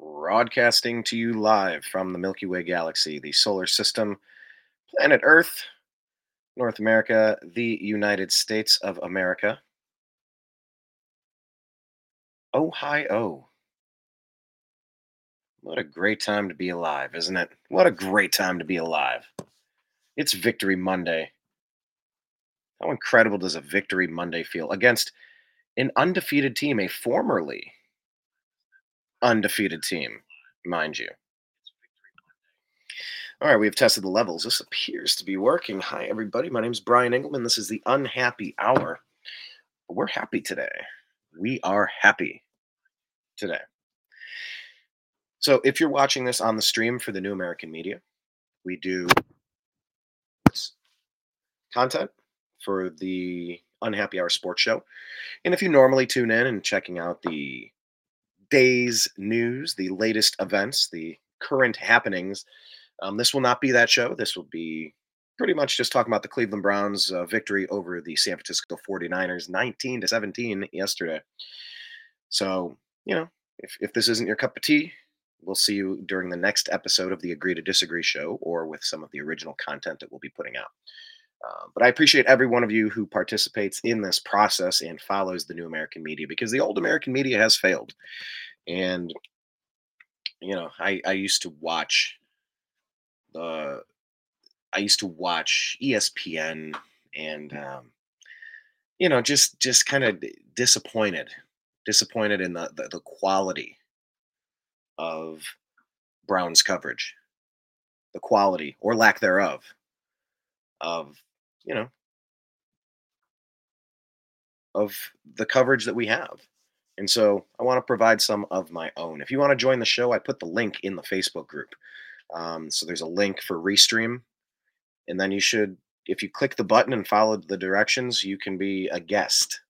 broadcasting to you live from the Milky Way galaxy, the solar system, planet Earth, North America, the United States of America. Ohio. oh. What a great time to be alive, isn't it? What a great time to be alive. It's Victory Monday. How incredible does a Victory Monday feel against an undefeated team, a formerly undefeated team, mind you. All right, we have tested the levels. This appears to be working. Hi, everybody. My name is Brian Engelman. This is the Unhappy Hour. We're happy today. We are happy today. So, if you're watching this on the stream for the New American Media, we do content for the Unhappy Hour Sports Show. And if you normally tune in and checking out the day's news, the latest events, the current happenings. Um, this will not be that show. This will be pretty much just talking about the Cleveland Browns uh, victory over the San Francisco 49ers 19 to 17 yesterday. So, you know, if, if this isn't your cup of tea, we'll see you during the next episode of the Agree to Disagree show or with some of the original content that we'll be putting out. Uh, but I appreciate every one of you who participates in this process and follows the new American media because the old American media has failed. And, you know, I, I used to watch the, I used to watch ESPN and, um, you know, just, just kind of disappointed, disappointed in the, the, the quality of Brown's coverage, the quality or lack thereof of you know, of the coverage that we have. And so I want to provide some of my own. If you want to join the show, I put the link in the Facebook group. Um, so there's a link for Restream. And then you should, if you click the button and follow the directions, you can be a guest.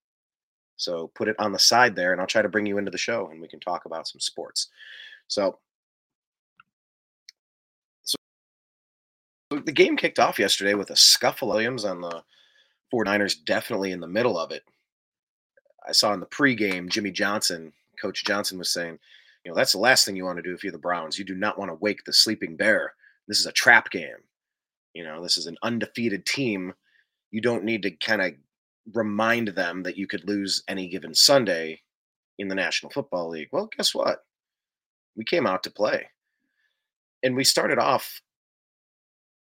So put it on the side there, and I'll try to bring you into the show and we can talk about some sports. So the game kicked off yesterday with a scuffle. Williams on the 49ers definitely in the middle of it. I saw in the pregame, Jimmy Johnson, Coach Johnson was saying, you know, that's the last thing you want to do if you're the Browns. You do not want to wake the sleeping bear. This is a trap game. You know, this is an undefeated team. You don't need to kind of remind them that you could lose any given Sunday in the National Football League. Well, guess what? We came out to play. And we started off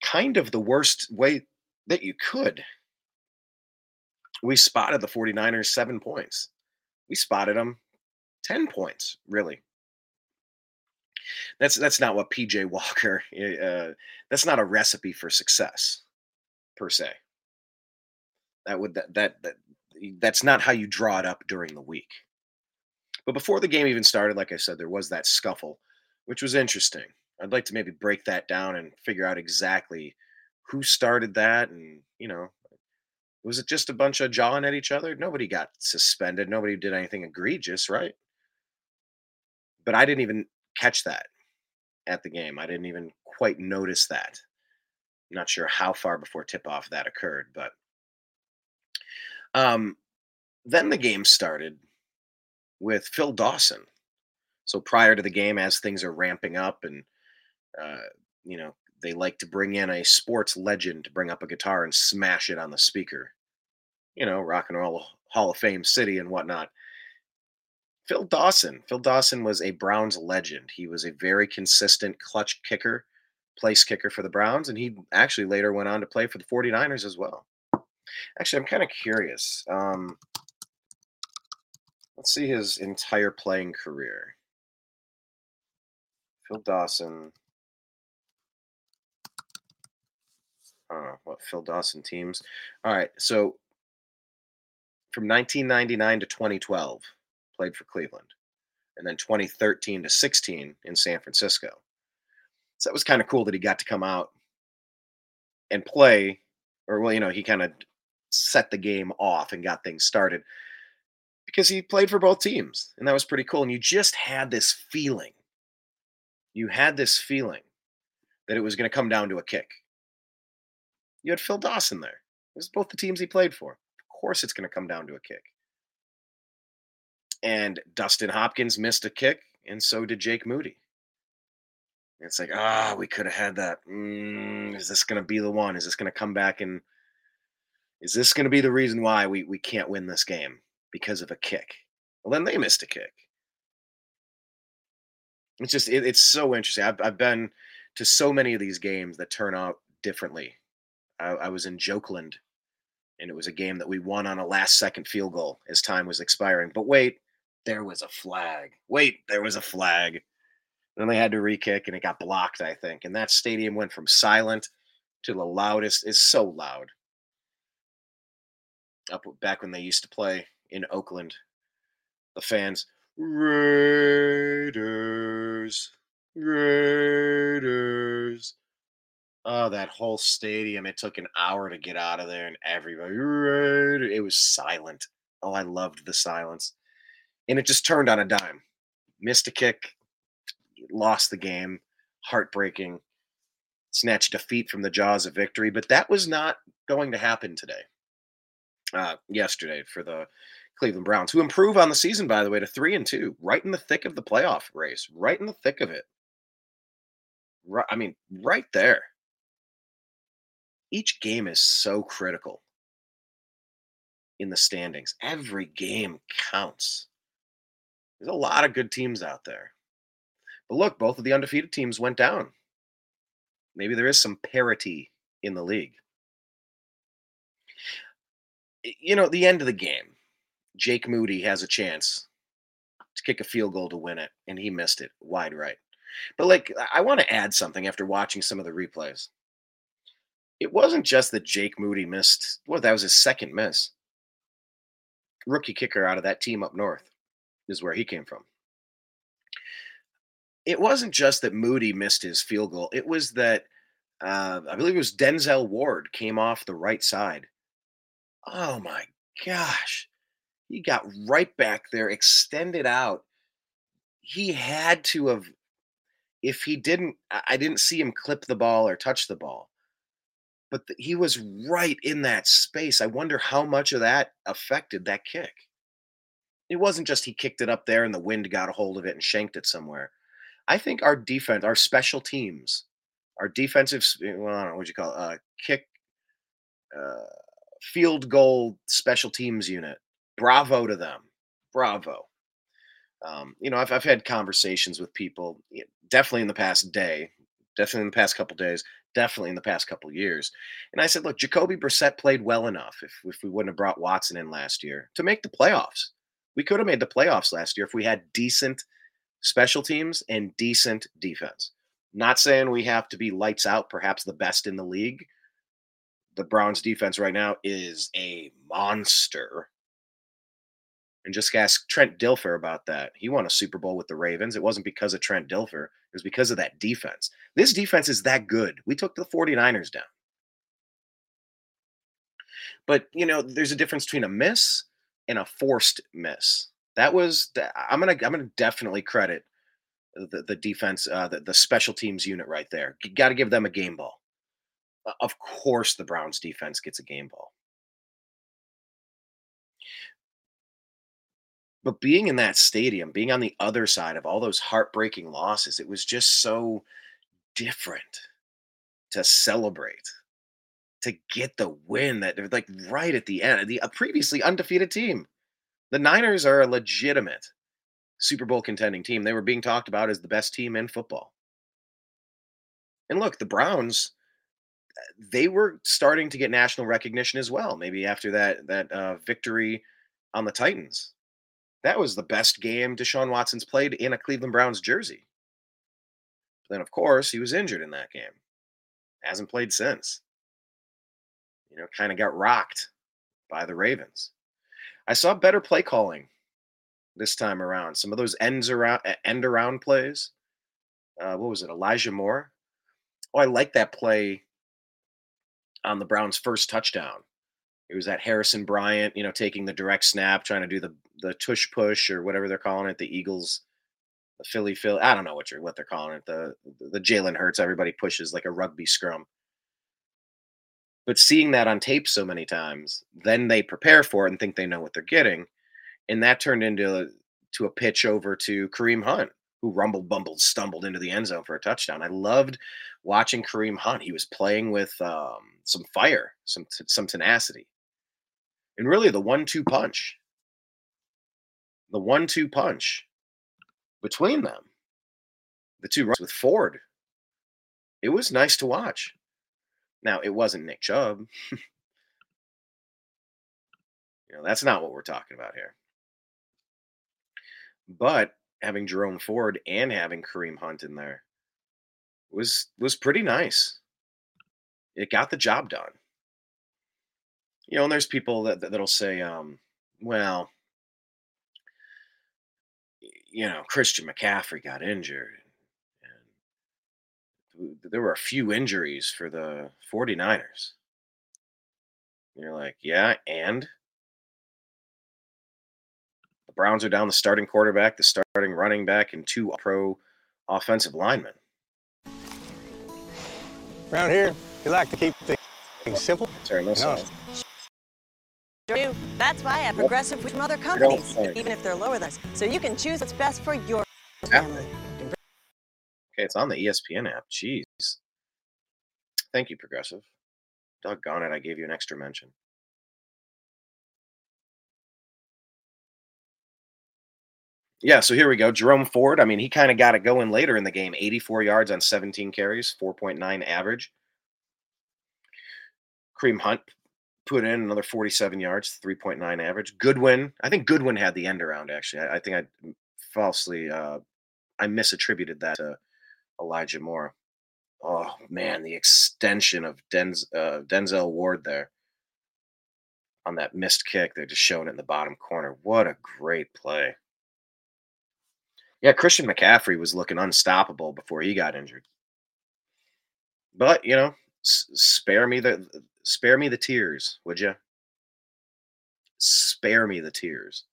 kind of the worst way that you could. We spotted the 49ers seven points. We spotted them 10 points, really. That's that's not what PJ Walker. Eh, uh, that's not a recipe for success, per se. That would that, that that that's not how you draw it up during the week. But before the game even started, like I said, there was that scuffle, which was interesting. I'd like to maybe break that down and figure out exactly who started that and, you know, was it just a bunch of jawing at each other? Nobody got suspended. Nobody did anything egregious, right? But I didn't even catch that at the game. I didn't even quite notice that. I'm not sure how far before tip off that occurred, but um, then the game started with Phil Dawson. So prior to the game, as things are ramping up and uh, you know, they like to bring in a sports legend to bring up a guitar and smash it on the speaker. You know, rock and roll Hall of Fame city and whatnot. Phil Dawson. Phil Dawson was a Browns legend. He was a very consistent clutch kicker, place kicker for the Browns, and he actually later went on to play for the 49ers as well. Actually, I'm kind of curious. Um, let's see his entire playing career. Phil Dawson. Uh, what Phil Dawson teams. All right, so from 1999 to 2012, played for Cleveland, and then 2013 to 16 in San Francisco. So that was kind of cool that he got to come out and play, or well, you know, he kind of set the game off and got things started because he played for both teams, and that was pretty cool. And you just had this feeling. You had this feeling that it was going to come down to a kick you had Phil Dawson there. It was both the teams he played for. Of course, it's going to come down to a kick. And Dustin Hopkins missed a kick, and so did Jake Moody. It's like, ah, we could have had that. Mm, is this going to be the one? Is this going to come back and is this going to be the reason why we, we can't win this game because of a kick? Well, then they missed a kick. It's just, it, it's so interesting. I've, I've been to so many of these games that turn out differently. I, I was in Jokeland and it was a game that we won on a last second field goal as time was expiring. But wait, there was a flag. Wait, there was a flag. Then they had to re-kick and it got blocked, I think. And that stadium went from silent to the loudest. It's so loud. Up back when they used to play in Oakland, the fans, Raiders, Raiders. Oh, that whole stadium. It took an hour to get out of there, and everybody, it was silent. Oh, I loved the silence. And it just turned on a dime. Missed a kick, lost the game, heartbreaking, snatched defeat from the jaws of victory. But that was not going to happen today. Uh, yesterday for the Cleveland Browns, who improve on the season, by the way, to three and two, right in the thick of the playoff race, right in the thick of it. Right, I mean, right there. Each game is so critical in the standings. Every game counts. There's a lot of good teams out there. But look, both of the undefeated teams went down. Maybe there is some parity in the league. You know, the end of the game, Jake Moody has a chance to kick a field goal to win it, and he missed it wide right. But like, I want to add something after watching some of the replays. It wasn't just that Jake Moody missed, well, that was his second miss. Rookie kicker out of that team up north is where he came from it wasn't just that Moody missed his field goal. It was that uh, I believe it was Denzel Ward came off the right side. Oh my gosh. He got right back there, extended out. He had to have, if he didn't, I didn't see him clip the ball or touch the ball, but the, he was right in that space. I wonder how much of that affected that kick. It wasn't just he kicked it up there and the wind got a hold of it and shanked it somewhere. I think our defense, our special teams, our defensive, well, I don't know what you call it, uh, kick, uh, field goal special teams unit. Bravo to them. Bravo. Um, you know, I've, I've had conversations with people, definitely in the past day, definitely in the past couple days, definitely in the past couple years. And I said, look, Jacoby Brissett played well enough if, if we wouldn't have brought Watson in last year to make the playoffs. We could have made the playoffs last year if we had decent – special teams and decent defense. Not saying we have to be lights out, perhaps the best in the league. The Browns defense right now is a monster. And just ask Trent Dilfer about that. He won a Super Bowl with the Ravens. It wasn't because of Trent Dilfer, it was because of that defense. This defense is that good. We took the 49ers down. But, you know, there's a difference between a miss and a forced miss that was I'm gonna I'm gonna definitely credit the, the defense, uh, the, the special teams unit right there. You got to give them a game ball. Of course, the Browns defense gets a game ball. But being in that stadium, being on the other side of all those heartbreaking losses, it was just so different to celebrate, to get the win that they're like right at the end, the a previously undefeated team. The Niners are a legitimate Super Bowl contending team. They were being talked about as the best team in football. And look, the Browns, they were starting to get national recognition as well. Maybe after that that uh, victory on the Titans, that was the best game Deshaun Watson's played in a Cleveland Browns jersey. then, of course, he was injured in that game. Hasn't played since. You know, kind of got rocked by the Ravens. I saw better play calling this time around. Some of those ends around end around plays. Uh, what was it? Elijah Moore. Oh, I like that play on the Browns' first touchdown. It was that Harrison Bryant, you know, taking the direct snap, trying to do the the tush push or whatever they're calling it. The Eagles, the Philly Philly. I don't know what you're what they're calling it. The the Jalen Hurts. Everybody pushes like a rugby scrum. But seeing that on tape so many times, then they prepare for it and think they know what they're getting. And that turned into a, to a pitch over to Kareem Hunt, who rumbled, bumbled, stumbled into the end zone for a touchdown. I loved watching Kareem Hunt. He was playing with um, some fire, some some tenacity, and really the one-two punch, the one-two punch between them, the two runs with Ford. It was nice to watch. Now it wasn't Nick Chubb. you know that's not what we're talking about here. But having Jerome Ford and having Kareem Hunt in there was was pretty nice. It got the job done. You know, and there's people that that'll say, um, well, you know, Christian McCaffrey got injured. And there were a few injuries for the 49ers. You're like, yeah, and the Browns are down the starting quarterback, the starting running back, and two pro offensive linemen. Around here, we like to keep things simple. Sorry, no No. do. That's why I have progressive from other companies, even if they're lower than us. So you can choose what's best for your family. Okay, it's on the ESPN app. Jeez. Thank you, Progressive. Doggone it, I gave you an extra mention. Yeah, so here we go. Jerome Ford. I mean, he kind of got it going later in the game. 84 yards on 17 carries, 4.9 average. Kareem Hunt put in another 47 yards, 3.9 average. Goodwin. I think Goodwin had the end around, actually. I, I think I falsely, uh, I misattributed that to Elijah Moore. Oh, man, the extension of Denz, uh, Denzel Ward there on that missed kick. They're just showing it in the bottom corner. What a great play. Yeah, Christian McCaffrey was looking unstoppable before he got injured. But you know, spare me the spare me the tears, would you? Spare me the tears.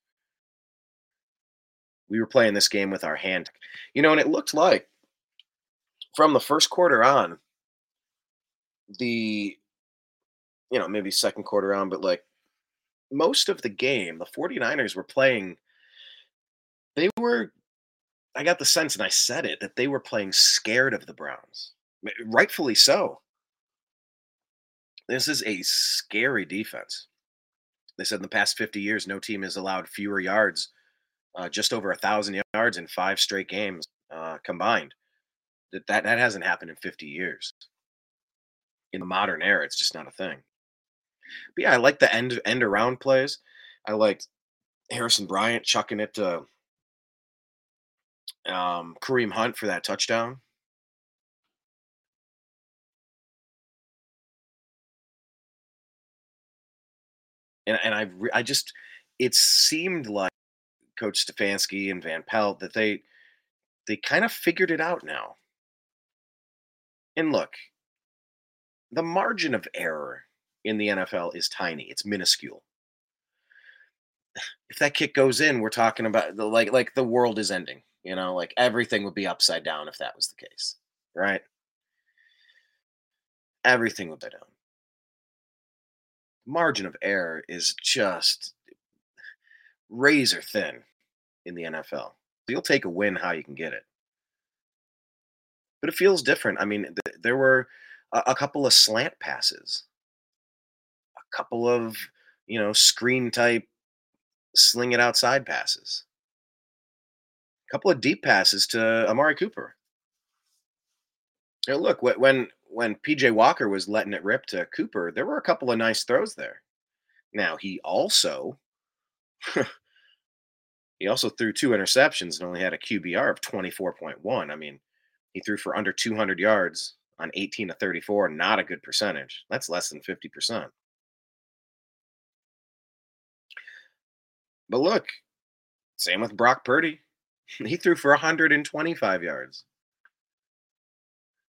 We were playing this game with our hand, you know, and it looked like from the first quarter on, the you know maybe second quarter on, but like most of the game, the 49ers were playing. They were I got the sense, and I said it, that they were playing scared of the Browns. Rightfully so. This is a scary defense. They said in the past 50 years, no team has allowed fewer yards, uh, just over a thousand yards in five straight games uh, combined. That, that that hasn't happened in 50 years. In the modern era, it's just not a thing. But yeah, I like the end end around plays. I liked Harrison Bryant chucking it to um, Kareem Hunt for that touchdown. And and I I just it seemed like Coach Stefanski and Van Pelt that they they kind of figured it out now. And look, the margin of error in the NFL is tiny. It's minuscule. If that kick goes in, we're talking about the like like the world is ending. You know, like everything would be upside down if that was the case, right? Everything would be down. Margin of error is just razor thin in the NFL. You'll take a win how you can get it. But it feels different. I mean, th- there were a, a couple of slant passes, a couple of, you know, screen type sling it outside passes, a couple of deep passes to Amari Cooper. Know, look, when when PJ Walker was letting it rip to Cooper, there were a couple of nice throws there. Now, he also he also threw two interceptions and only had a QBR of 24.1. I mean, he threw for under 200 yards on 18 to 34, not a good percentage. That's less than 50%. But look, same with Brock Purdy. He threw for 125 yards.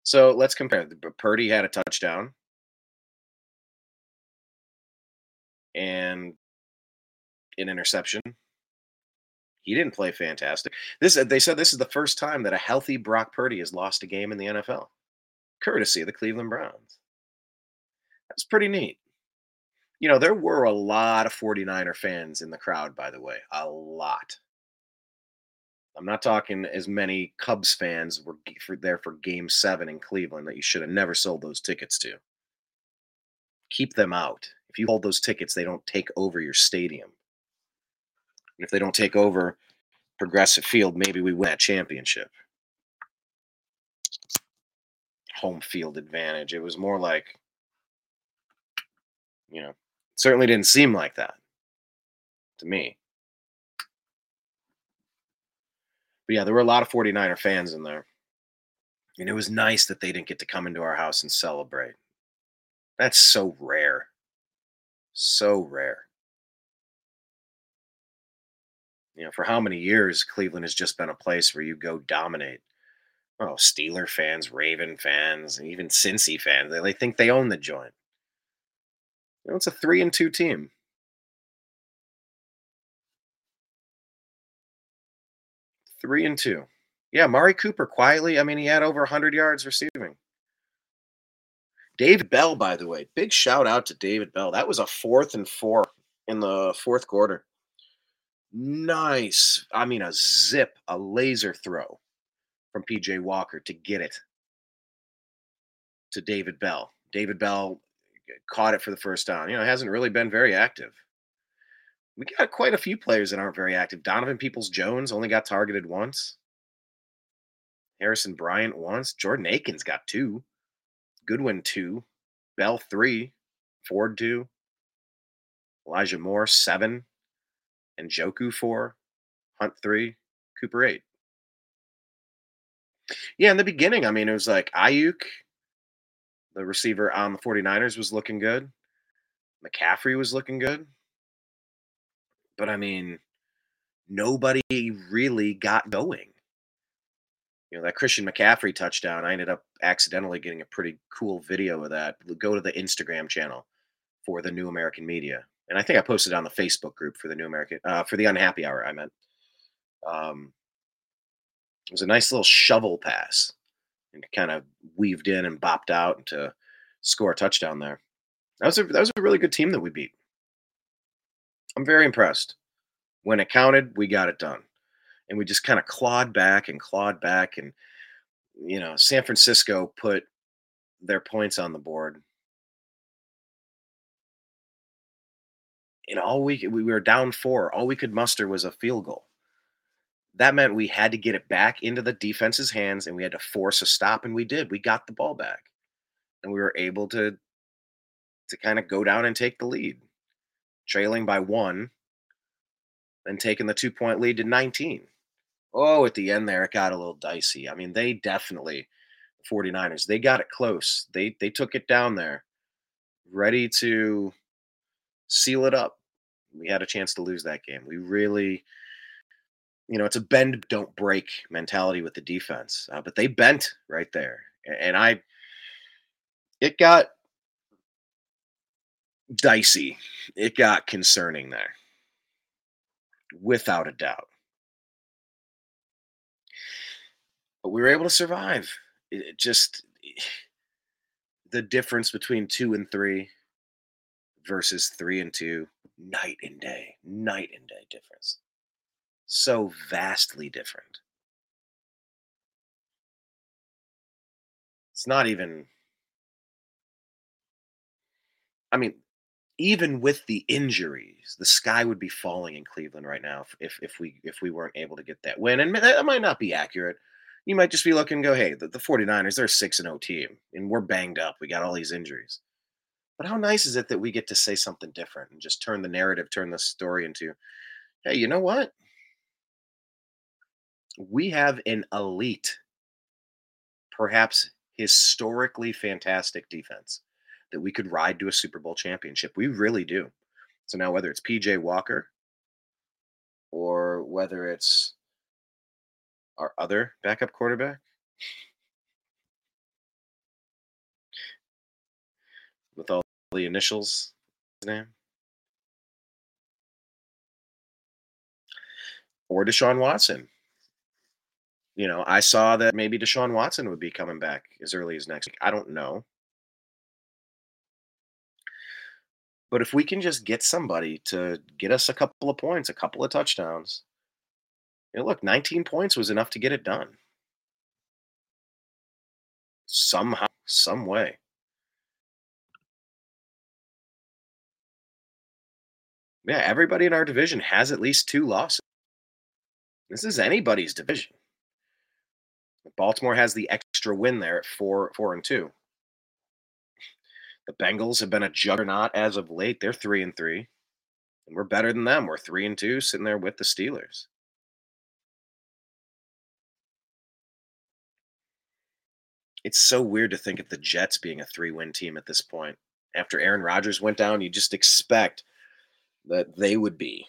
So let's compare. Purdy had a touchdown and an interception. He didn't play fantastic. This they said this is the first time that a healthy Brock Purdy has lost a game in the NFL, courtesy of the Cleveland Browns. That's pretty neat. You know, there were a lot of 49er fans in the crowd, by the way. A lot. I'm not talking as many Cubs fans were for there for game seven in Cleveland that you should have never sold those tickets to. Keep them out. If you hold those tickets, they don't take over your stadium. And if they don't take over Progressive Field, maybe we win that championship. Home field advantage. It was more like, you know, certainly didn't seem like that to me. But yeah, there were a lot of 49er fans in there. And it was nice that they didn't get to come into our house and celebrate. That's so rare. So rare. You know, for how many years Cleveland has just been a place where you go dominate. Oh, Steeler fans, Raven fans, and even Cincy fans, they, they think they own the joint. You know, it's a three and two team. Three and two. Yeah, Mari Cooper quietly. I mean, he had over 100 yards receiving. David Bell, by the way, big shout out to David Bell. That was a fourth and four in the fourth quarter. Nice. I mean, a zip, a laser throw from PJ Walker to get it to David Bell. David Bell caught it for the first down. You know, hasn't really been very active we got quite a few players that aren't very active. Donovan Peoples Jones only got targeted once. Harrison Bryant once. Jordan Akins got two. Goodwin two. Bell three. Ford two. Elijah Moore seven. And Njoku four. Hunt three. Cooper eight. Yeah, in the beginning, I mean, it was like Aiyuk, the receiver on the 49ers, was looking good. McCaffrey was looking good. But I mean, nobody really got going. You know, that Christian McCaffrey touchdown, I ended up accidentally getting a pretty cool video of that. Go to the Instagram channel for the New American Media. And I think I posted on the Facebook group for the New American, uh, for the Unhappy Hour, I meant. Um, it was a nice little shovel pass and kind of weaved in and bopped out to score a touchdown there. That was a that was a really good team that we beat. I'm very impressed. When it counted, we got it done. And we just kind of clawed back and clawed back. And, you know, San Francisco put their points on the board. And all we we were down four. All we could muster was a field goal. That meant we had to get it back into the defense's hands and we had to force a stop, and we did. We got the ball back. And we were able to to kind of go down and take the lead trailing by one, then taking the two point lead to 19. Oh, at the end there, it got a little dicey. I mean, they definitely, 49ers, they got it close. They they took it down there, ready to seal it up. We had a chance to lose that game. We really, you know, it's a bend don't break mentality with the defense, uh, but they bent right there, and I, it got dicey. It got concerning there, without a doubt. But we were able to survive. It just the difference between two and three versus three and two, night and day, night and day difference. So vastly different. It's not even. I mean, even with the injuries, the sky would be falling in Cleveland right now if if we if we weren't able to get that win. And that might not be accurate. You might just be looking and go, hey, the, the 49ers, they're a 6 and 0 team, and we're banged up. We got all these injuries. But how nice is it that we get to say something different and just turn the narrative, turn the story into, hey, you know what? We have an elite, perhaps historically fantastic defense that we could ride to a Super Bowl championship. We really do. So now, whether it's PJ Walker or whether it's our other backup quarterback, with all the initials, his name, or Deshaun Watson. You know, I saw that maybe Deshaun Watson would be coming back as early as next week. I don't know. But if we can just get somebody to get us a couple of points, a couple of touchdowns, You know, look, 19 points was enough to get it done. Somehow, some way. Yeah, everybody in our division has at least two losses. This is anybody's division. Baltimore has the extra win there at four, four and two. The Bengals have been a juggernaut as of late. They're three and three, and we're better than them. We're three and two, sitting there with the Steelers. It's so weird to think of the Jets being a three-win team at this point. After Aaron Rodgers went down, you just expect that they would be,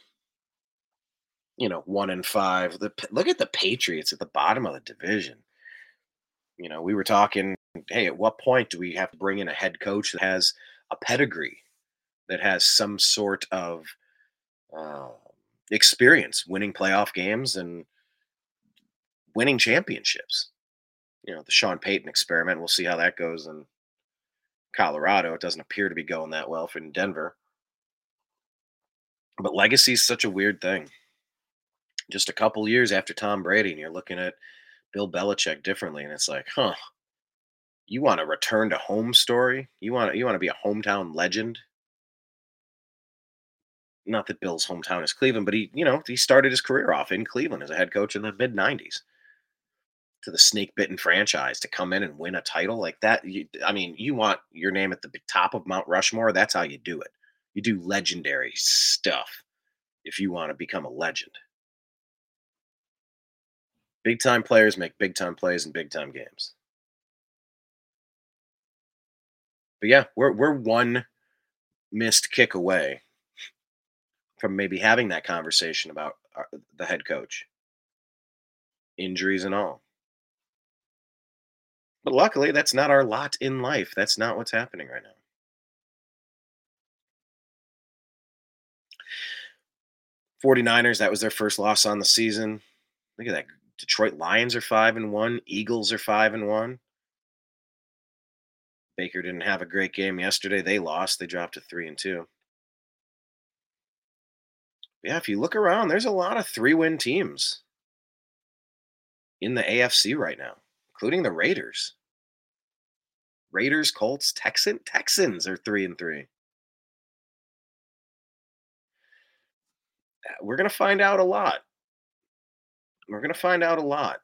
you know, one and five. The look at the Patriots at the bottom of the division. You know, we were talking, hey, at what point do we have to bring in a head coach that has a pedigree, that has some sort of uh, experience winning playoff games and winning championships? You know, the Sean Payton experiment. We'll see how that goes in Colorado. It doesn't appear to be going that well for Denver. But legacy is such a weird thing. Just a couple years after Tom Brady, and you're looking at Bill Belichick differently, and it's like, huh, you want a return to home story? You want you want to be a hometown legend? Not that Bill's hometown is Cleveland, but he, you know, he started his career off in Cleveland as a head coach in the mid '90s to the snake bitten franchise to come in and win a title like that. You, I mean, you want your name at the top of Mount Rushmore. That's how you do it. You do legendary stuff if you want to become a legend. Big time players make big time plays in big time games. But yeah, we're we're one missed kick away from maybe having that conversation about our, the head coach, injuries and all. But luckily, that's not our lot in life. That's not what's happening right now. 49ers, that was their first loss on the season. Look at that. Detroit Lions are 5 and 1, Eagles are 5 and 1. Baker didn't have a great game yesterday. They lost. They dropped to 3 and 2. Yeah, if you look around, there's a lot of three-win teams in the AFC right now, including the Raiders. Raiders, Colts, Texan, Texans are 3 and 3. Uh, we're going to find out a lot. We're going to find out a lot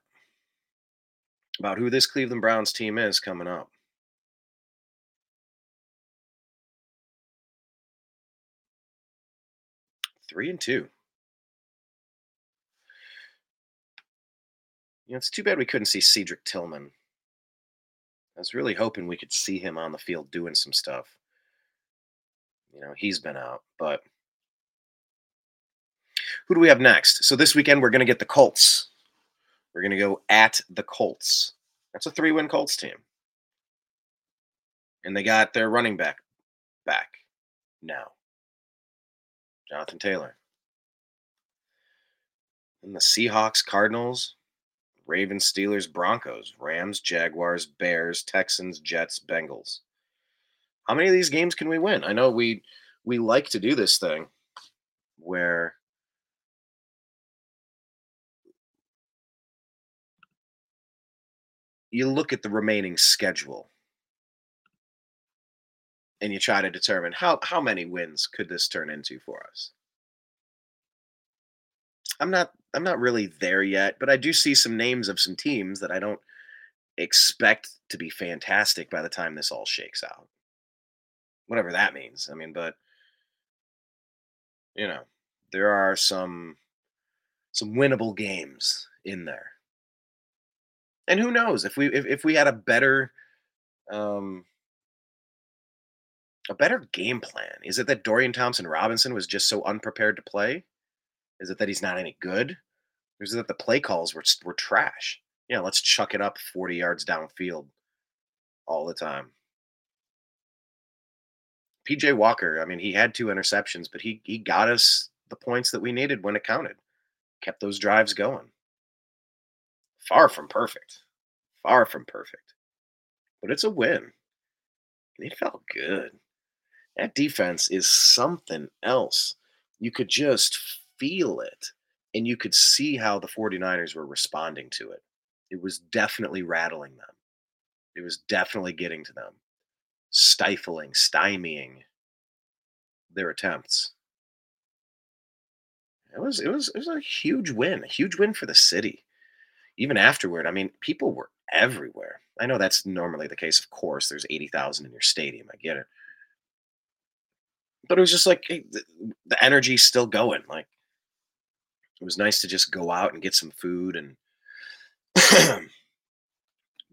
about who this Cleveland Browns team is coming up. Three and two. You know, it's too bad we couldn't see Cedric Tillman. I was really hoping we could see him on the field doing some stuff. You know, he's been out, but who do we have next? So this weekend we're going to get the Colts. We're going to go at the Colts. That's a three-win Colts team. And they got their running back back now. Jonathan Taylor. And the Seahawks, Cardinals, Ravens, Steelers, Broncos, Rams, Jaguars, Bears, Texans, Jets, Bengals. How many of these games can we win? I know we we like to do this thing where you look at the remaining schedule and you try to determine how how many wins could this turn into for us. I'm not I'm not really there yet, but I do see some names of some teams that I don't expect to be fantastic by the time this all shakes out. Whatever that means. I mean, but you know, there are some some winnable games in there. And who knows if we if, if we had a better um a better game plan. Is it that Dorian Thompson Robinson was just so unprepared to play? Is it that he's not any good? Or is it that the play calls were were trash? Yeah, let's chuck it up 40 yards downfield all the time. PJ Walker, I mean, he had two interceptions, but he he got us the points that we needed when it counted. Kept those drives going. Far from perfect. Far from perfect. But it's a win. And it felt good. That defense is something else. You could just feel it And you could see how the 49ers were responding to it. It was definitely rattling them. It was definitely getting to them, stifling, stymieing their attempts. It was it was it was a huge win, a huge win for the city. Even afterward, I mean, people were everywhere. I know that's normally the case, of course. There's 80,000 in your stadium. I get it. But it was just like the energy's still going. Like it was nice to just go out and get some food and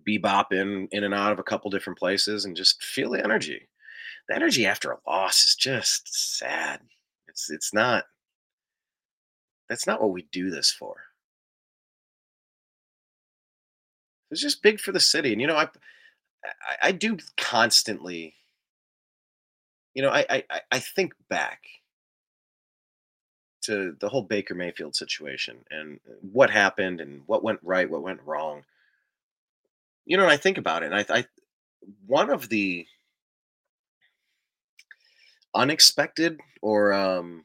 bebop in in and out of a couple different places and just feel the energy. The energy after a loss is just sad. It's it's not that's not what we do this for. It's just big for the city. And you know, I I, I do constantly, you know, I, I I think back to the whole Baker Mayfield situation and what happened and what went right, what went wrong. You know, and I think about it, and I, I one of the unexpected or um,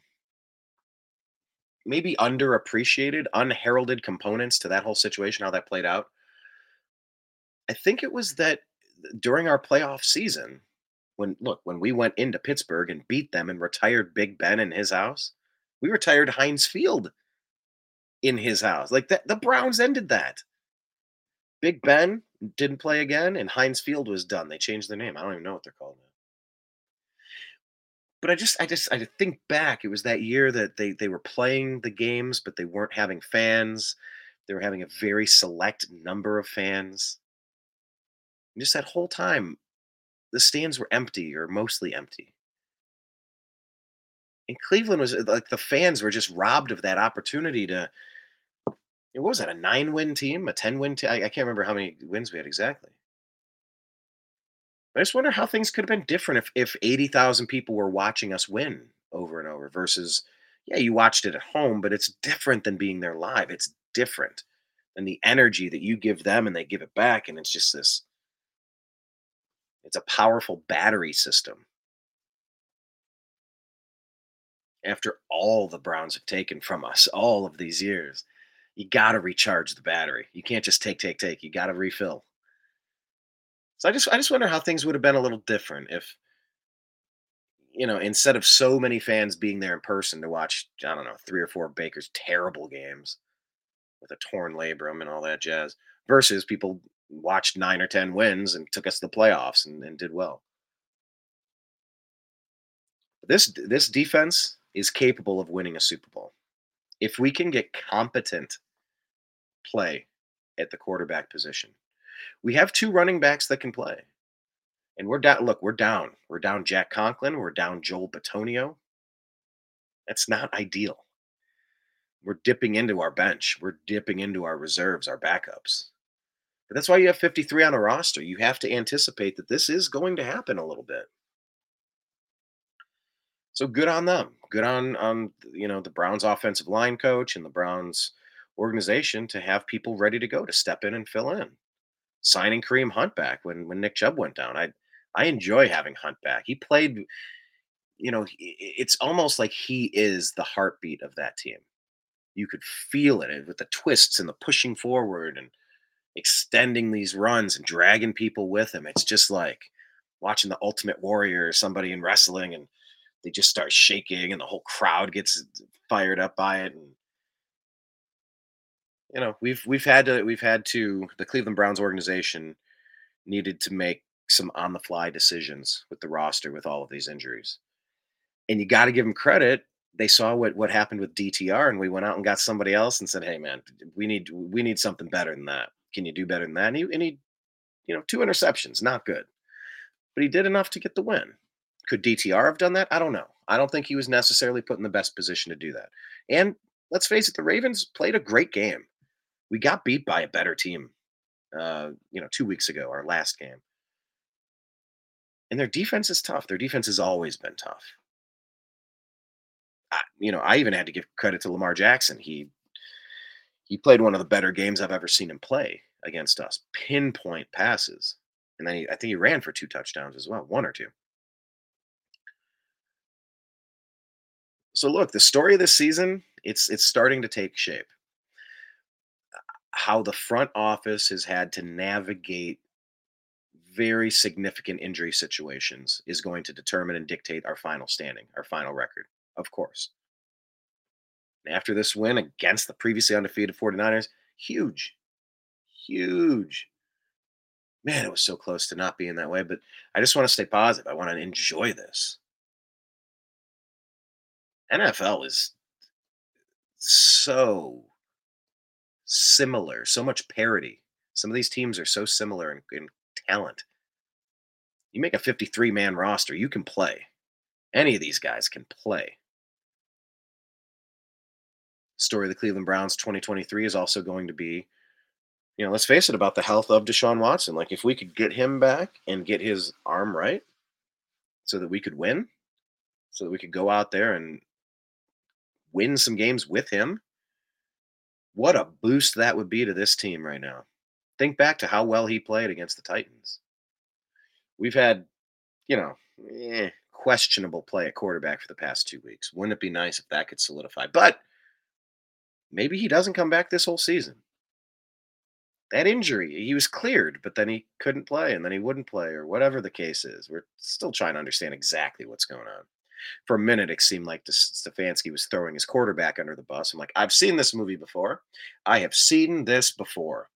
maybe underappreciated, unheralded components to that whole situation, how that played out. I think it was that during our playoff season, when look, when we went into Pittsburgh and beat them and retired Big Ben in his house, we retired Heinz Field in his house. Like that the Browns ended that. Big Ben didn't play again, and Heinz Field was done. They changed the name. I don't even know what they're called now but I just I just I think back. It was that year that they they were playing the games, but they weren't having fans. They were having a very select number of fans. And just that whole time, the stands were empty or mostly empty. And Cleveland was uh, like the fans were just robbed of that opportunity to. What was that? A nine-win team, a ten-win team? I, I can't remember how many wins we had exactly. I just wonder how things could have been different if if 80,000 people were watching us win over and over versus yeah, you watched it at home, but it's different than being there live. It's different. And the energy that you give them and they give it back and it's just this it's a powerful battery system. After all the Browns have taken from us all of these years, you got to recharge the battery. You can't just take take take. You got to refill. So I just I just wonder how things would have been a little different if you know, instead of so many fans being there in person to watch, I don't know, three or four Baker's terrible games with a torn labrum and all that jazz, versus people watched nine or ten wins and took us to the playoffs and, and did well. This this defense is capable of winning a Super Bowl. If we can get competent play at the quarterback position, we have two running backs that can play. And we're down. Look, we're down. We're down Jack Conklin. We're down Joel Bitonio. That's not ideal. We're dipping into our bench. We're dipping into our reserves, our backups. But that's why you have 53 on a roster. You have to anticipate that this is going to happen a little bit. So good on them. Good on on you know the Browns offensive line coach and the Browns organization to have people ready to go to step in and fill in signing Kareem Hunt back when when Nick Chubb went down. I I enjoy having Hunt back. He played, you know, it's almost like he is the heartbeat of that team. You could feel it eh, with the twists and the pushing forward and extending these runs and dragging people with him. It's just like watching the Ultimate Warrior or somebody in wrestling and they just start shaking and the whole crowd gets fired up by it and you know we've we've had to we've had to the Cleveland Browns organization needed to make some on the fly decisions with the roster with all of these injuries. And you got to give them credit. They saw what what happened with DTR and we went out and got somebody else and said, "Hey man, we need we need something better than that. Can you do better than that?" And he, and he you know, two interceptions, not good. But he did enough to get the win. Could DTR have done that? I don't know. I don't think he was necessarily put in the best position to do that. And let's face it, the Ravens played a great game we got beat by a better team, uh, you know, two weeks ago, our last game. And their defense is tough. Their defense has always been tough. I, you know, I even had to give credit to Lamar Jackson. He he played one of the better games I've ever seen him play against us. Pinpoint passes, and then he, I think he ran for two touchdowns as well, one or two. So look, the story of this season It's it's starting to take shape. How the front office has had to navigate very significant injury situations is going to determine and dictate our final standing, our final record, of course. After this win against the previously undefeated 49ers, huge, huge. Man, it was so close to not being that way, but I just want to stay positive. I want to enjoy this. NFL is so similar, so much parity. Some of these teams are so similar in, in talent. You make a 53 man roster, you can play. Any of these guys can play. Story of the Cleveland Browns 2023 is also going to be, you know, let's face it, about the health of Deshaun Watson. Like, if we could get him back and get his arm right so that we could win, so that we could go out there and win some games with him, what a boost that would be to this team right now. Think back to how well he played against the Titans. We've had, you know, eh, questionable play at quarterback for the past two weeks. Wouldn't it be nice if that could solidify? But maybe he doesn't come back this whole season. That injury, he was cleared, but then he couldn't play and then he wouldn't play or whatever the case is. We're still trying to understand exactly what's going on. For a minute, it seemed like Stefanski was throwing his quarterback under the bus. I'm like, I've seen this movie before. I have seen this before.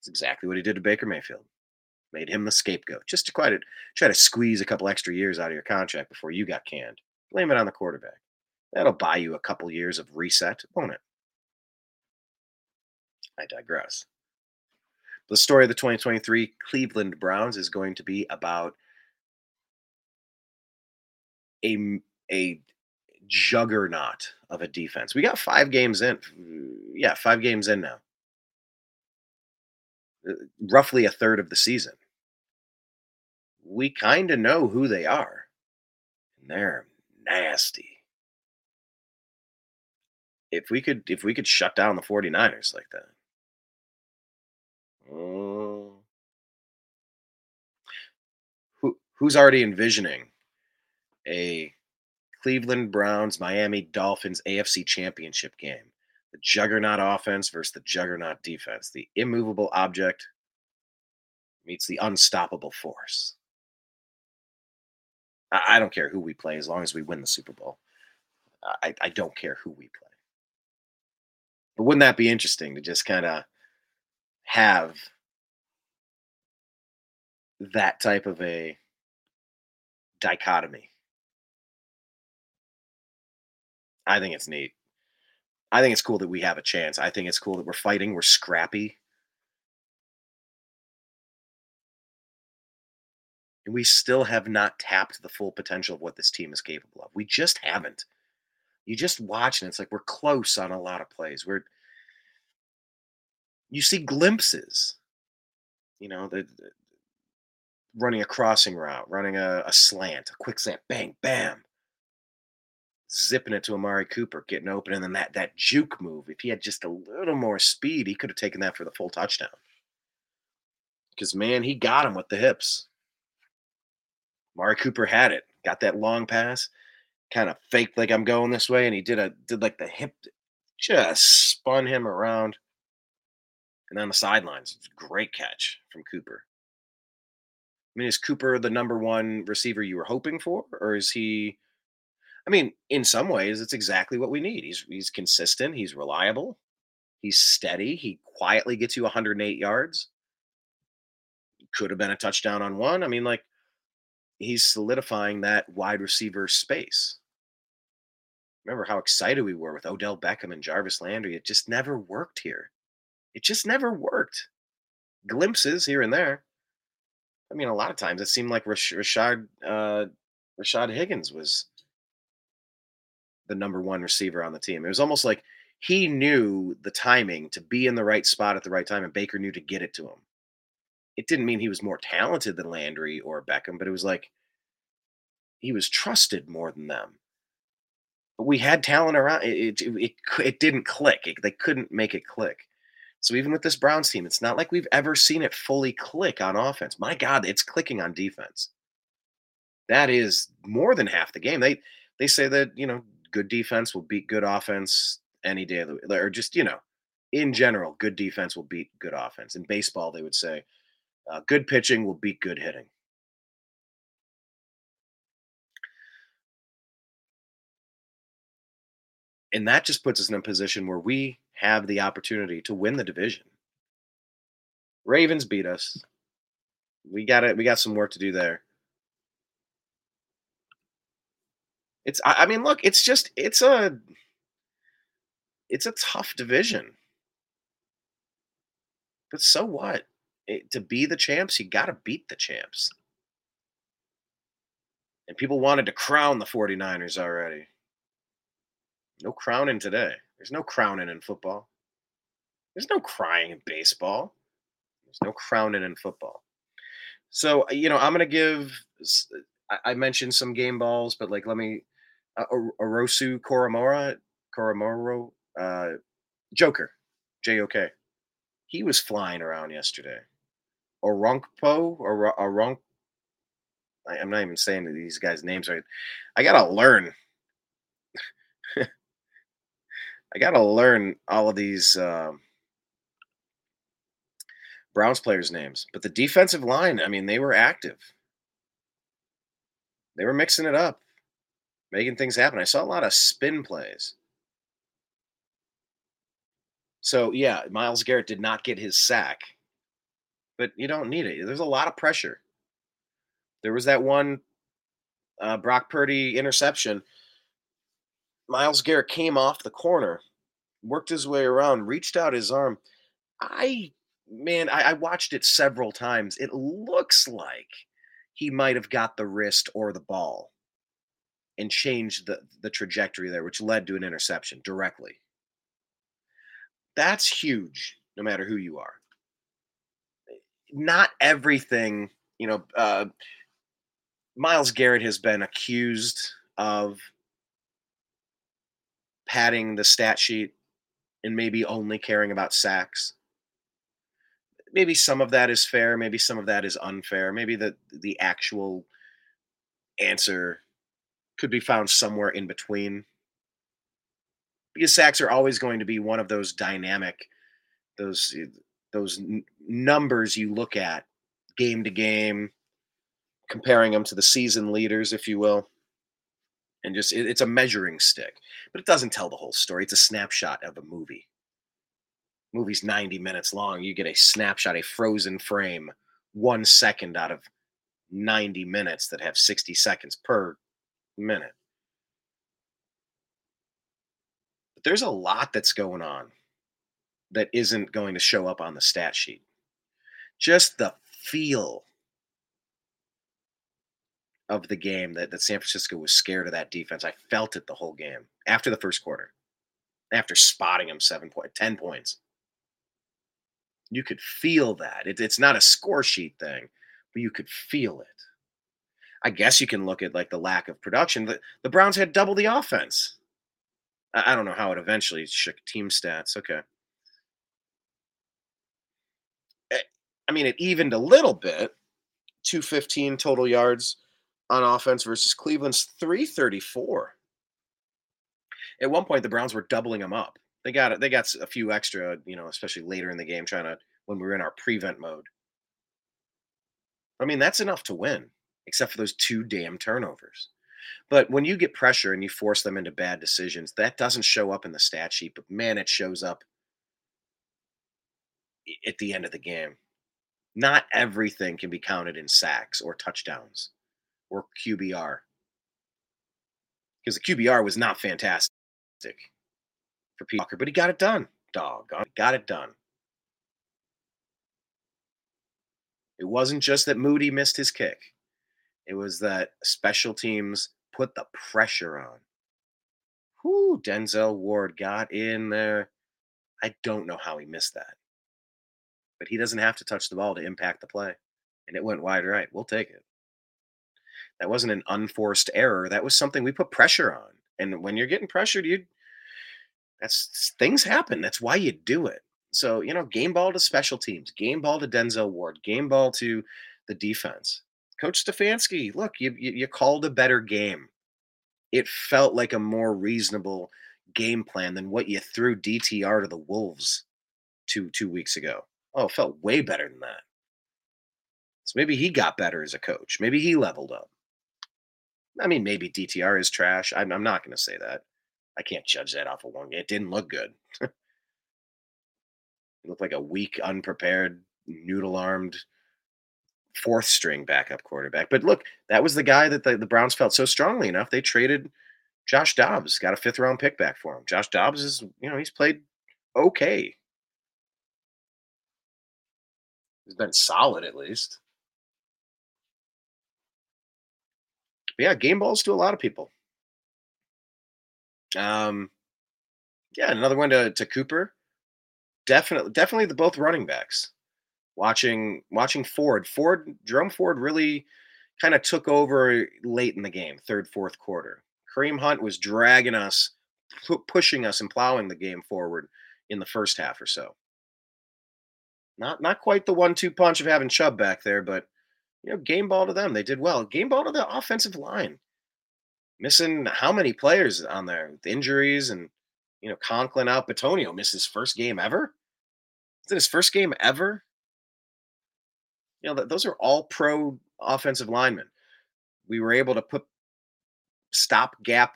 It's exactly what he did to Baker Mayfield. Made him the scapegoat, just to quite a, try to squeeze a couple extra years out of your contract before you got canned. Blame it on the quarterback. That'll buy you a couple years of reset, won't it? I digress. The story of the 2023 Cleveland Browns is going to be about a a juggernaut of a defense. We got five games in. Yeah, five games in now. Uh, roughly a third of the season. We kind of know who they are. And they're nasty. If we could if we could shut down the 49ers like that. Uh, who who's already envisioning a Cleveland Browns Miami Dolphins AFC Championship game? the juggernaut offense versus the juggernaut defense. The immovable object meets the unstoppable force. I, don't care who we play as long as we win the Super Bowl. I, I don't care who we play. But wouldn't that be interesting to just kind of have that type of a dichotomy? I think it's neat. I think it's cool that we have a chance. I think it's cool that we're fighting, we're scrappy. And we still have not tapped the full potential of what this team is capable of. We just haven't. You just watch and it's like we're close on a lot of plays. We're you see glimpses. You know, the, the running a crossing route, running a, a slant, a quick slant, bang, bam zipping it to Amari Cooper, getting open, and then that that juke move. If he had just a little more speed, he could have taken that for the full touchdown. Because man, he got him with the hips. Amari Cooper had it, got that long pass, kind of faked like I'm going this way, and he did a did like the hip, just spun him around, and on the sidelines, great catch from Cooper. I mean, is Cooper the number one receiver you were hoping for, or is he? I mean, in some ways, it's exactly what we need. He's he's consistent. He's reliable. He's steady. He quietly gets you 108 yards. Could have been a touchdown on one. I mean, like he's solidifying that wide receiver space. Remember how excited we were with Odell Beckham and Jarvis Landry? It just never worked here. It just never worked. Glimpses here and there. I mean, a lot of times it seemed like Rashad uh, Rashard Higgins was the number one receiver on the team. It was almost like he knew the timing to be in the right spot at the right time, and Baker knew to get it to him. It didn't mean he was more talented than Landry or Beckham, but it was like he was trusted more than them. But we had talent around. It it, it, it didn't click. It, they couldn't make it click. So even with this Browns team, it's not like we've ever seen it fully click on offense. My God, it's clicking on defense. That is more than half the game. They they say that you know good defense will beat good offense any day of the week, or just you know, in general, good defense will beat good offense. In baseball, they would say, uh, good pitching will beat good hitting. And that just puts us in a position where we have the opportunity to win the division. Ravens beat us. We got it. We got some work to do there. It's I, mean, look, it's just it's a it's a tough division. But so what? It, to be the champs, you got to beat the champs. And people wanted to crown the 49ers already. No crowning today. There's no crowning in football. There's no crying in baseball. There's no crowning in football. So, you know, I'm going to give, I mentioned some game balls, but like, let me, uh, Orosu Koromora, Koromoro, uh, Joker, J O K. He was flying around yesterday. Oronkpo, or Oronk. I'm not even saying these guys' names right. I gotta learn. I gotta learn all of these uh, Browns players' names. But the defensive line, I mean, they were active. They were mixing it up making things happen. I saw a lot of spin plays. So yeah, Myles Garrett did not get his sack, but you don't need it. There's a lot of pressure. There was that one uh, Brock Purdy interception. Myles Garrett came off the corner, worked his way around, reached out his arm. I man, I, I watched it several times. It looks like he might have got the wrist or the ball and changed the, the trajectory there, which led to an interception directly. That's huge, no matter who you are. Not everything, you know, uh, Myles Garrett has been accused of padding the stat sheet and maybe only caring about sacks. Maybe some of that is fair, maybe some of that is unfair. Maybe the the actual answer could be found somewhere in between. Because sacks are always going to be one of those dynamic, those those n- numbers you look at game to game, comparing them to the season leaders, if you will. And just it, it's a measuring stick, but it doesn't tell the whole story. It's a snapshot of a movie. Movie's 90 minutes long. You get a snapshot, a frozen frame, one second out of 90 minutes that have 60 seconds per minute. But there's a lot that's going on that isn't going to show up on the stat sheet. Just the feel of the game that, that San Francisco was scared of that defense. I felt it the whole game after the first quarter, after spotting them seven point, 10 points. You could feel that. It, it's not a score sheet thing, but you could feel it. I guess you can look at like the lack of production. The, the Browns had double the offense. I, I don't know how it eventually shook team stats. Okay. Eh, I mean, it evened a little bit. 215 total yards on offense versus Cleveland's 334. At one point, the Browns were doubling them up. They got it. They got a few extra, you know, especially later in the game, trying to when we were in our prevent mode. I mean, that's enough to win except for those two damn turnovers. But when you get pressure and you force them into bad decisions, that doesn't show up in the stat sheet, but man, it shows up at the end of the game. Not everything can be counted in sacks or touchdowns or QBR. Because the QBR was not fantastic for P.J. Walker, but he got it done. Dog, got it done. It wasn't just that Moody missed his kick. It was that special teams put the pressure on. Whoo, Denzel Ward got in there. I don't know how he missed that. But he doesn't have to touch the ball to impact the play. And it went wide right. We'll take it. That wasn't an unforced error. That was something we put pressure on. And when you're getting pressured, you that's things happen. That's why you do it. So, you know, game ball to special teams, game ball to Denzel Ward, game ball to the defense. Coach Stefanski, look, you, you, you called a better game it felt like a more reasonable game plan than what you threw DTR to the Wolves two two weeks ago. Oh, it felt way better than that. So maybe he got better as a coach. Maybe he leveled up. I mean, maybe DTR is trash. I'm, I'm not going to say that. I can't judge that off of one. It didn't look good. it looked like a weak, unprepared, noodle armed fourth string backup quarterback. But look, that was the guy that the, the Browns felt so strongly enough. They traded Josh Dobbs, got a fifth round pick back for him. Josh Dobbs is, you know, he's played okay. He's been solid at least. But yeah, game balls to a lot of people. Um, yeah, another one to, to Cooper. Definitely, definitely the both running backs. Watching watching Ford, Ford Jerome Ford really kind of took over late in the game, third, fourth quarter. Kareem Hunt was dragging us, pu- pushing us, and plowing the game forward in the first half or so. Not not quite the one-two punch of having Chubb back there, but you know, game ball to them. They did well. Game ball to the offensive line. Missing how many players on there with injuries and you know, Conklin out. Bitonio missed his first game ever. Is it his first game ever? You know, those are all pro offensive linemen. We were able to put stop gap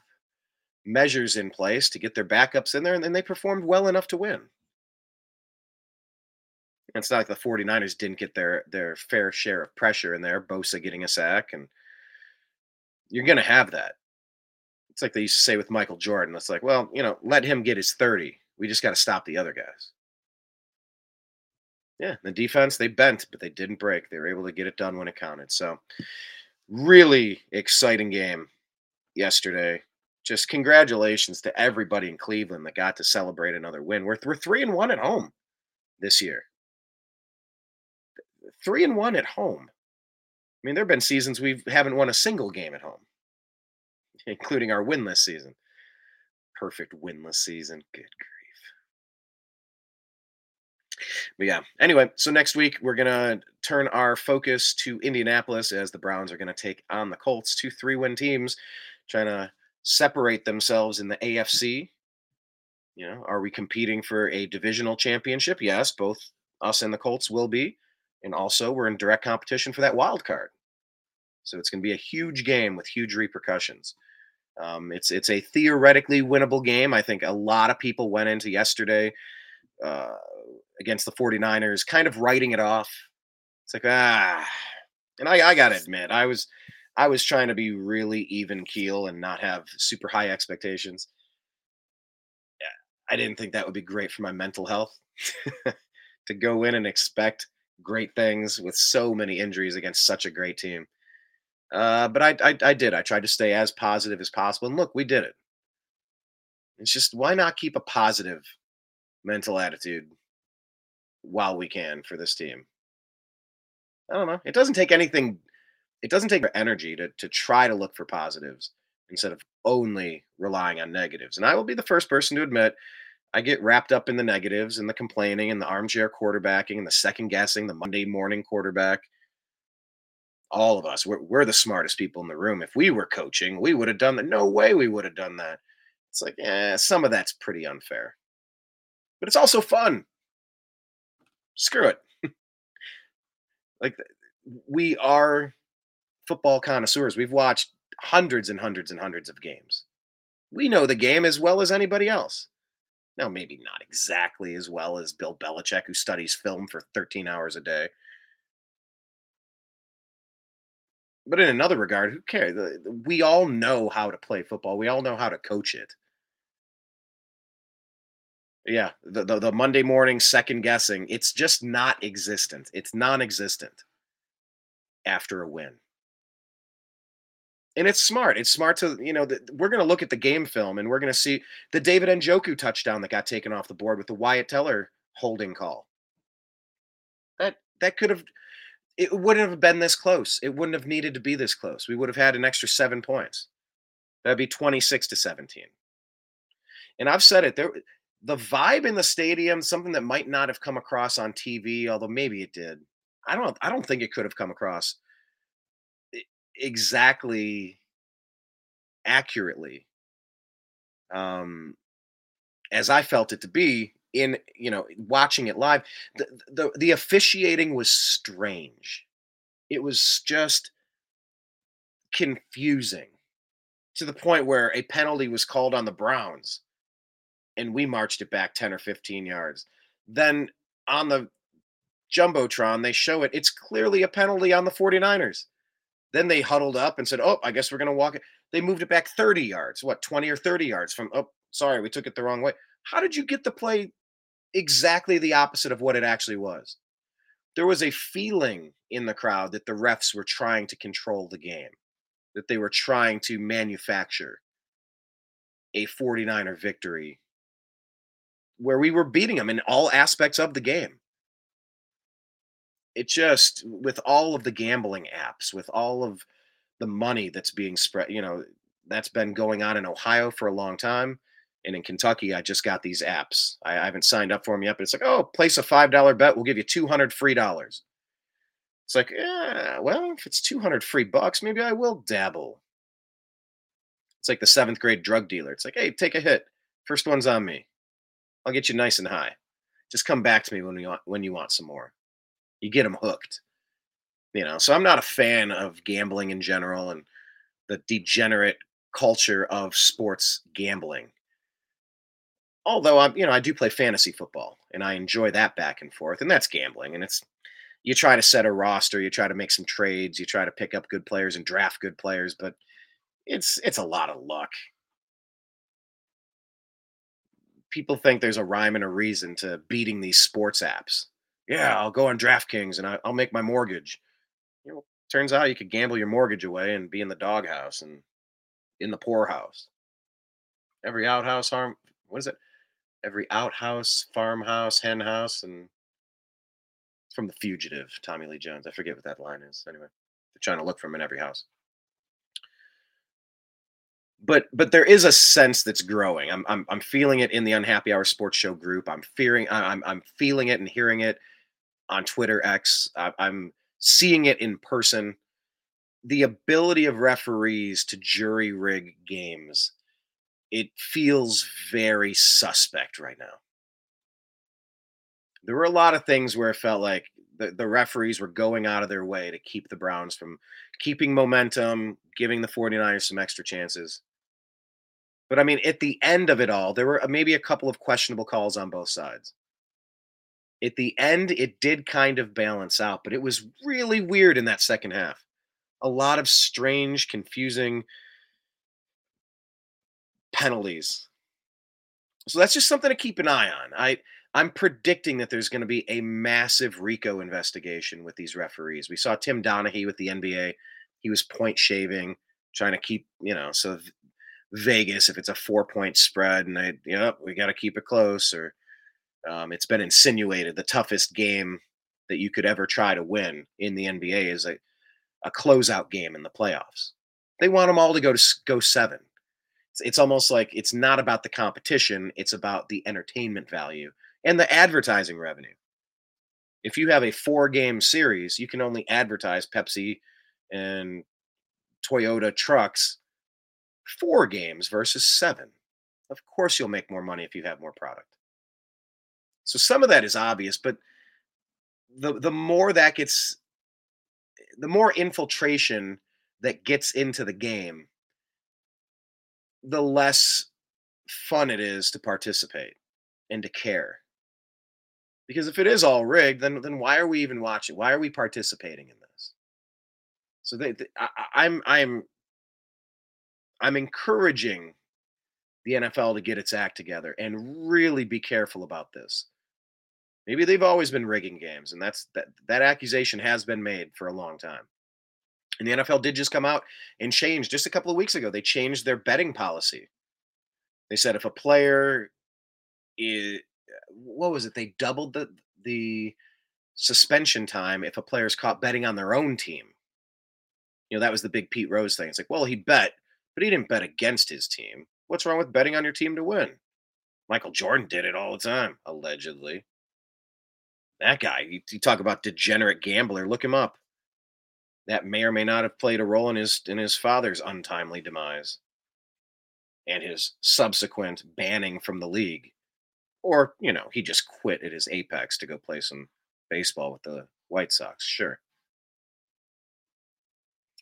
measures in place to get their backups in there, and then they performed well enough to win. It's not like the 49ers didn't get their their fair share of pressure in there, Bosa getting a sack, and you're gonna have that. It's like they used to say with Michael Jordan. It's like, well, you know, let him get his 30. We just got to stop the other guys. Yeah, the defense, they bent, but they didn't break. They were able to get it done when it counted. So, really exciting game yesterday. Just congratulations to everybody in Cleveland that got to celebrate another win. We're, we're three and one at home this year three and one at home. I mean, there have been seasons we haven't won a single game at home, including our winless season. Perfect winless season. Good grief. But yeah, anyway, so next week we're going to turn our focus to Indianapolis as the Browns are going to take on the Colts, two three win teams trying to separate themselves in the AFC. You know, are we competing for a divisional championship? Yes, both us and the Colts will be. And also, we're in direct competition for that wild card. So it's going to be a huge game with huge repercussions. Um, it's it's a theoretically winnable game. I think a lot of people went into yesterday uh, against the 49ers kind of writing it off. It's like ah, and I, I got to admit, I was I was trying to be really even keel and not have super high expectations. I didn't think that would be great for my mental health to go in and expect great things with so many injuries against such a great team. Uh, but I, I, I did. I tried to stay as positive as possible, and look, we did it. It's just why not keep a positive mental attitude while we can for this team. I don't know. It doesn't take anything. It doesn't take energy to to try to look for positives instead of only relying on negatives. And I will be the first person to admit I get wrapped up in the negatives and the complaining and the armchair quarterbacking and the second guessing, the Monday morning quarterback. All of us, we're, we're the smartest people in the room. If we were coaching, we would have done that. No way we would have done that. It's like, yeah, some of that's pretty unfair, but it's also fun. Screw it. like, we are football connoisseurs. We've watched hundreds and hundreds and hundreds of games. We know the game as well as anybody else. Now, maybe not exactly as well as Bill Belichick, who studies film for 13 hours a day. But in another regard, who cares? We all know how to play football. We all know how to coach it. Yeah, the, the, the Monday morning second guessing, it's just not existent. It's non existent after a win and it's smart. It's smart to you know the, we're going to look at the game film and we're going to see the David Njoku touchdown that got taken off the board with the Wyatt Teller holding call. That that could have it wouldn't have been this close. It wouldn't have needed to be this close. We would have had an extra seven points. That'd be twenty six to seventeen. And I've said it there. The vibe in the stadium, something that might not have come across on TV, although maybe it did. I don't. I don't think it could have come across exactly accurately um, as I felt it to be in you know watching it live. The, the the officiating was strange. It was just confusing to the point where a penalty was called on the Browns and we marched it back 10 or 15 yards. Then on the Jumbotron, they show it. It's clearly a penalty on the 49ers. Then they huddled up and said, Oh, I guess we're going to walk it. They moved it back 30 yards, what, 20 or 30 yards from, oh, sorry, we took it the wrong way. How did you get the play exactly the opposite of what it actually was? There was a feeling in the crowd that the refs were trying to control the game, that they were trying to manufacture a 49er victory where we were beating them in all aspects of the game. It just, with all of the gambling apps, with all of the money that's being spread, you know, that's been going on in Ohio for a long time. And in Kentucky, I just got these apps. I, I haven't signed up for them yet, but it's like, oh, place a $5 bet. We'll give you 200 free dollars. It's like, yeah, well, if it's 200 free bucks, maybe I will dabble. It's like the seventh grade drug dealer. It's like, hey, take a hit. First one's on me. I'll get you nice and high. Just come back to me when you want when you want some more. You get them hooked. You know, so I'm not a fan of gambling in general and the degenerate culture of sports gambling. Although I'm, you know, I do play fantasy football and I enjoy that back and forth, and that's gambling. And it's you try to set a roster, you try to make some trades, you try to pick up good players and draft good players, but it's it's a lot of luck people think there's a rhyme and a reason to beating these sports apps. Yeah, I'll go on DraftKings and I, will make my mortgage. You know, turns out you could gamble your mortgage away and be in the doghouse and in the poorhouse. Every outhouse farm, what is it? Every outhouse, farmhouse, hen house, and from the fugitive, Tommy Lee Jones. I forget what that line is. Anyway, they're trying to look for him in every house but but there is a sense that's growing. I'm I'm I'm feeling it in the Unhappy Hour Sports Show group. I'm fearing I'm I'm feeling it and hearing it on Twitter X. I'm seeing it in person. The ability of referees to jury rig games, it feels very suspect right now. There were a lot of things where it felt like the, the referees were going out of their way to keep the Browns from keeping momentum, giving the 49ers some extra chances. But I mean, at the end of it all, there were uh, maybe a couple of questionable calls on both sides. At the end, it did kind of balance out, but it was really weird in that second half. A lot of strange, confusing penalties. So that's just something to keep an eye on. I I'm predicting that there's going to be a massive RICO investigation with these referees. We saw Tim Donaghy with the NBA. He was point shaving, trying to keep, you know, so Vegas if it's a four point spread and they, you know, we got to keep it close or um, it's been insinuated the toughest game that you could ever try to win in the NBA is a, a closeout game in the playoffs. They want them all to go to go seven. It's, it's almost like it's not about the competition; it's about the entertainment value and the advertising revenue. If you have a four game series, you can only advertise Pepsi and Toyota trucks four games versus seven. Of course, you'll make more money if you have more product. So some of that is obvious, but the the more that gets, the more infiltration that gets into the game, the less fun it is to participate and to care. Because if it is all rigged, then then why are we even watching? Why are we participating in this? So they, they I, I'm I'm I'm encouraging the NFL to get its act together and really be careful about this. Maybe they've always been rigging games, and that's that that accusation has been made for a long time. And the NFL did just come out and change just a couple of weeks ago. They changed their betting policy. They said if a player is what was it? They doubled the the suspension time if a player's caught betting on their own team. You know, that was the big Pete Rose thing. It's like, well, he bet but he didn't bet against his team. What's wrong with betting on your team to win? Michael Jordan did it all the time, allegedly. That guy, you, you talk about degenerate gambler, look him up. That may or may not have played a role in his in his father's untimely demise. and his subsequent banning from the league. Or, you know, he just quit at his apex to go play some baseball with the White Sox. Sure.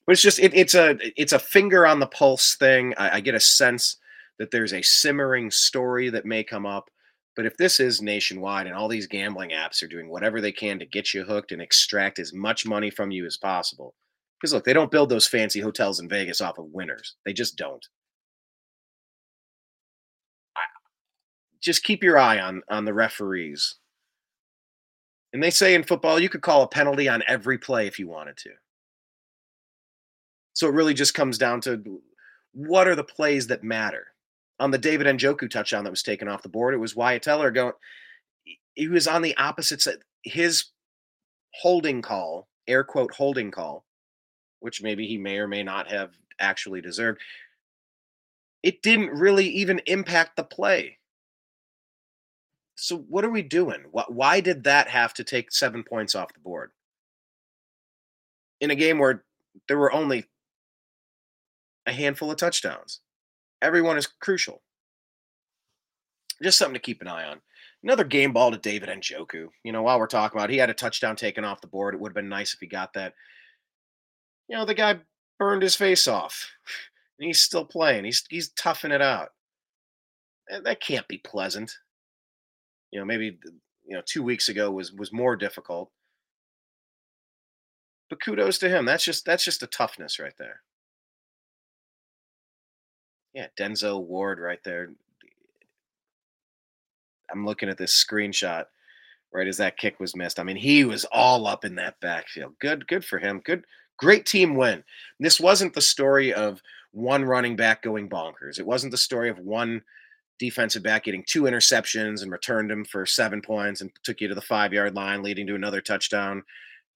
But it's just it, it's a it's a finger on the pulse thing. I, I get a sense that there's a simmering story that may come up. But if this is nationwide and all these gambling apps are doing whatever they can to get you hooked and extract as much money from you as possible, because look, they don't build those fancy hotels in Vegas off of winners. They just don't. I, just keep your eye on on the referees. And they say in football, you could call a penalty on every play if you wanted to. So it really just comes down to what are the plays that matter? On the David Njoku touchdown that was taken off the board, it was Wyatt Teller going. He was on the opposite side. His holding call, air quote holding call, which maybe he may or may not have actually deserved, it didn't really even impact the play. So what are we doing? Why did that have to take seven points off the board in a game where there were only a handful of touchdowns. Everyone is crucial. Just something to keep an eye on. Another game ball to David Njoku. You know, while we're talking about, it, he had a touchdown taken off the board. It would have been nice if he got that. You know, the guy burned his face off, and he's still playing. He's he's toughing it out. And that can't be pleasant. You know, maybe you know two weeks ago was was more difficult. But kudos to him. That's just that's just a toughness right there. Yeah, Denzel Ward right there. I'm looking at this screenshot right as that kick was missed. I mean, he was all up in that backfield. Good, good for him. Good, great team win. This wasn't the story of one running back going bonkers. It wasn't the story of one defensive back getting two interceptions and returned them for seven points and took you to the five yard line, leading to another touchdown.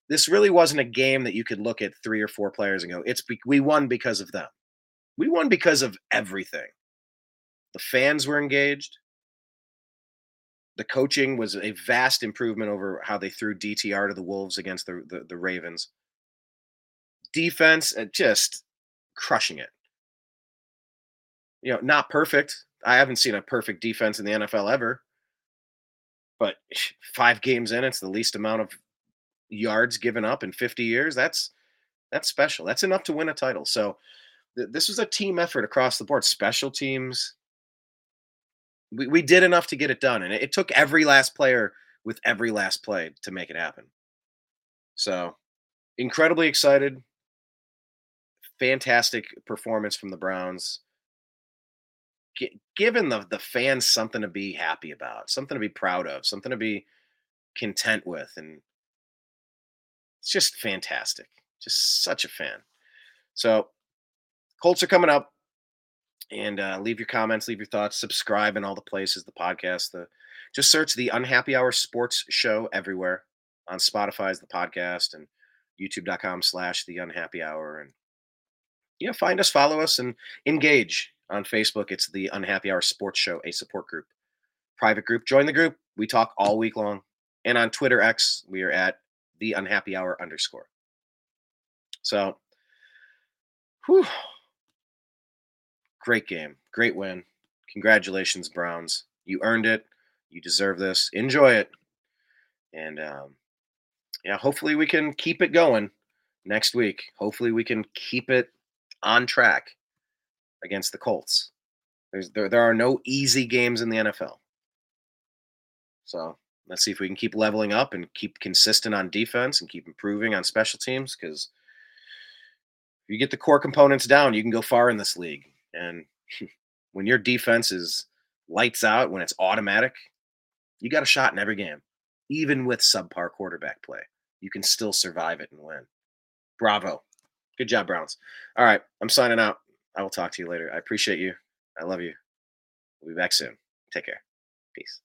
This really wasn't a game that you could look at three or four players and go, "It's we won because of them." We won because of everything. The fans were engaged. The coaching was a vast improvement over how they threw DTR to the Wolves against the, the, the Ravens. Defense, uh, just crushing it. You know, not perfect. I haven't seen a perfect defense in the NFL ever. But five games in, it's the least amount of yards given up in 50 years. That's that's special. That's enough to win a title. So this was a team effort across the board. Special teams. We, we did enough to get it done. And it, it took every last player with every last play to make it happen. So incredibly excited. Fantastic performance from the Browns. G- given the, the fans something to be happy about, something to be proud of, something to be content with. And it's just fantastic. Just such a fan. So Colts are coming up. And uh, leave your comments, leave your thoughts, subscribe in all the places, the podcast, the just search the Unhappy Hour Sports Show everywhere on Spotify as the podcast and youtube.com slash the unhappy hour. And yeah, find us, follow us, and engage on Facebook. It's the Unhappy Hour Sports Show, a support group, private group. Join the group. We talk all week long. And on Twitter X, we are at the unhappy hour underscore. So, whew, Great game. Great win. Congratulations, Browns. You earned it. You deserve this. Enjoy it. And um, yeah, hopefully we can keep it going next week. Hopefully we can keep it on track against the Colts. There's there, there are no easy games in the NFL. So let's see if we can keep leveling up and keep consistent on defense and keep improving on special teams because if you get the core components down, you can go far in this league. And when your defense is lights out, when it's automatic, you got a shot in every game. Even with subpar quarterback play, you can still survive it and win. Bravo. Good job, Browns. All right, I'm signing out. I will talk to you later. I appreciate you. I love you. We'll be back soon. Take care. Peace.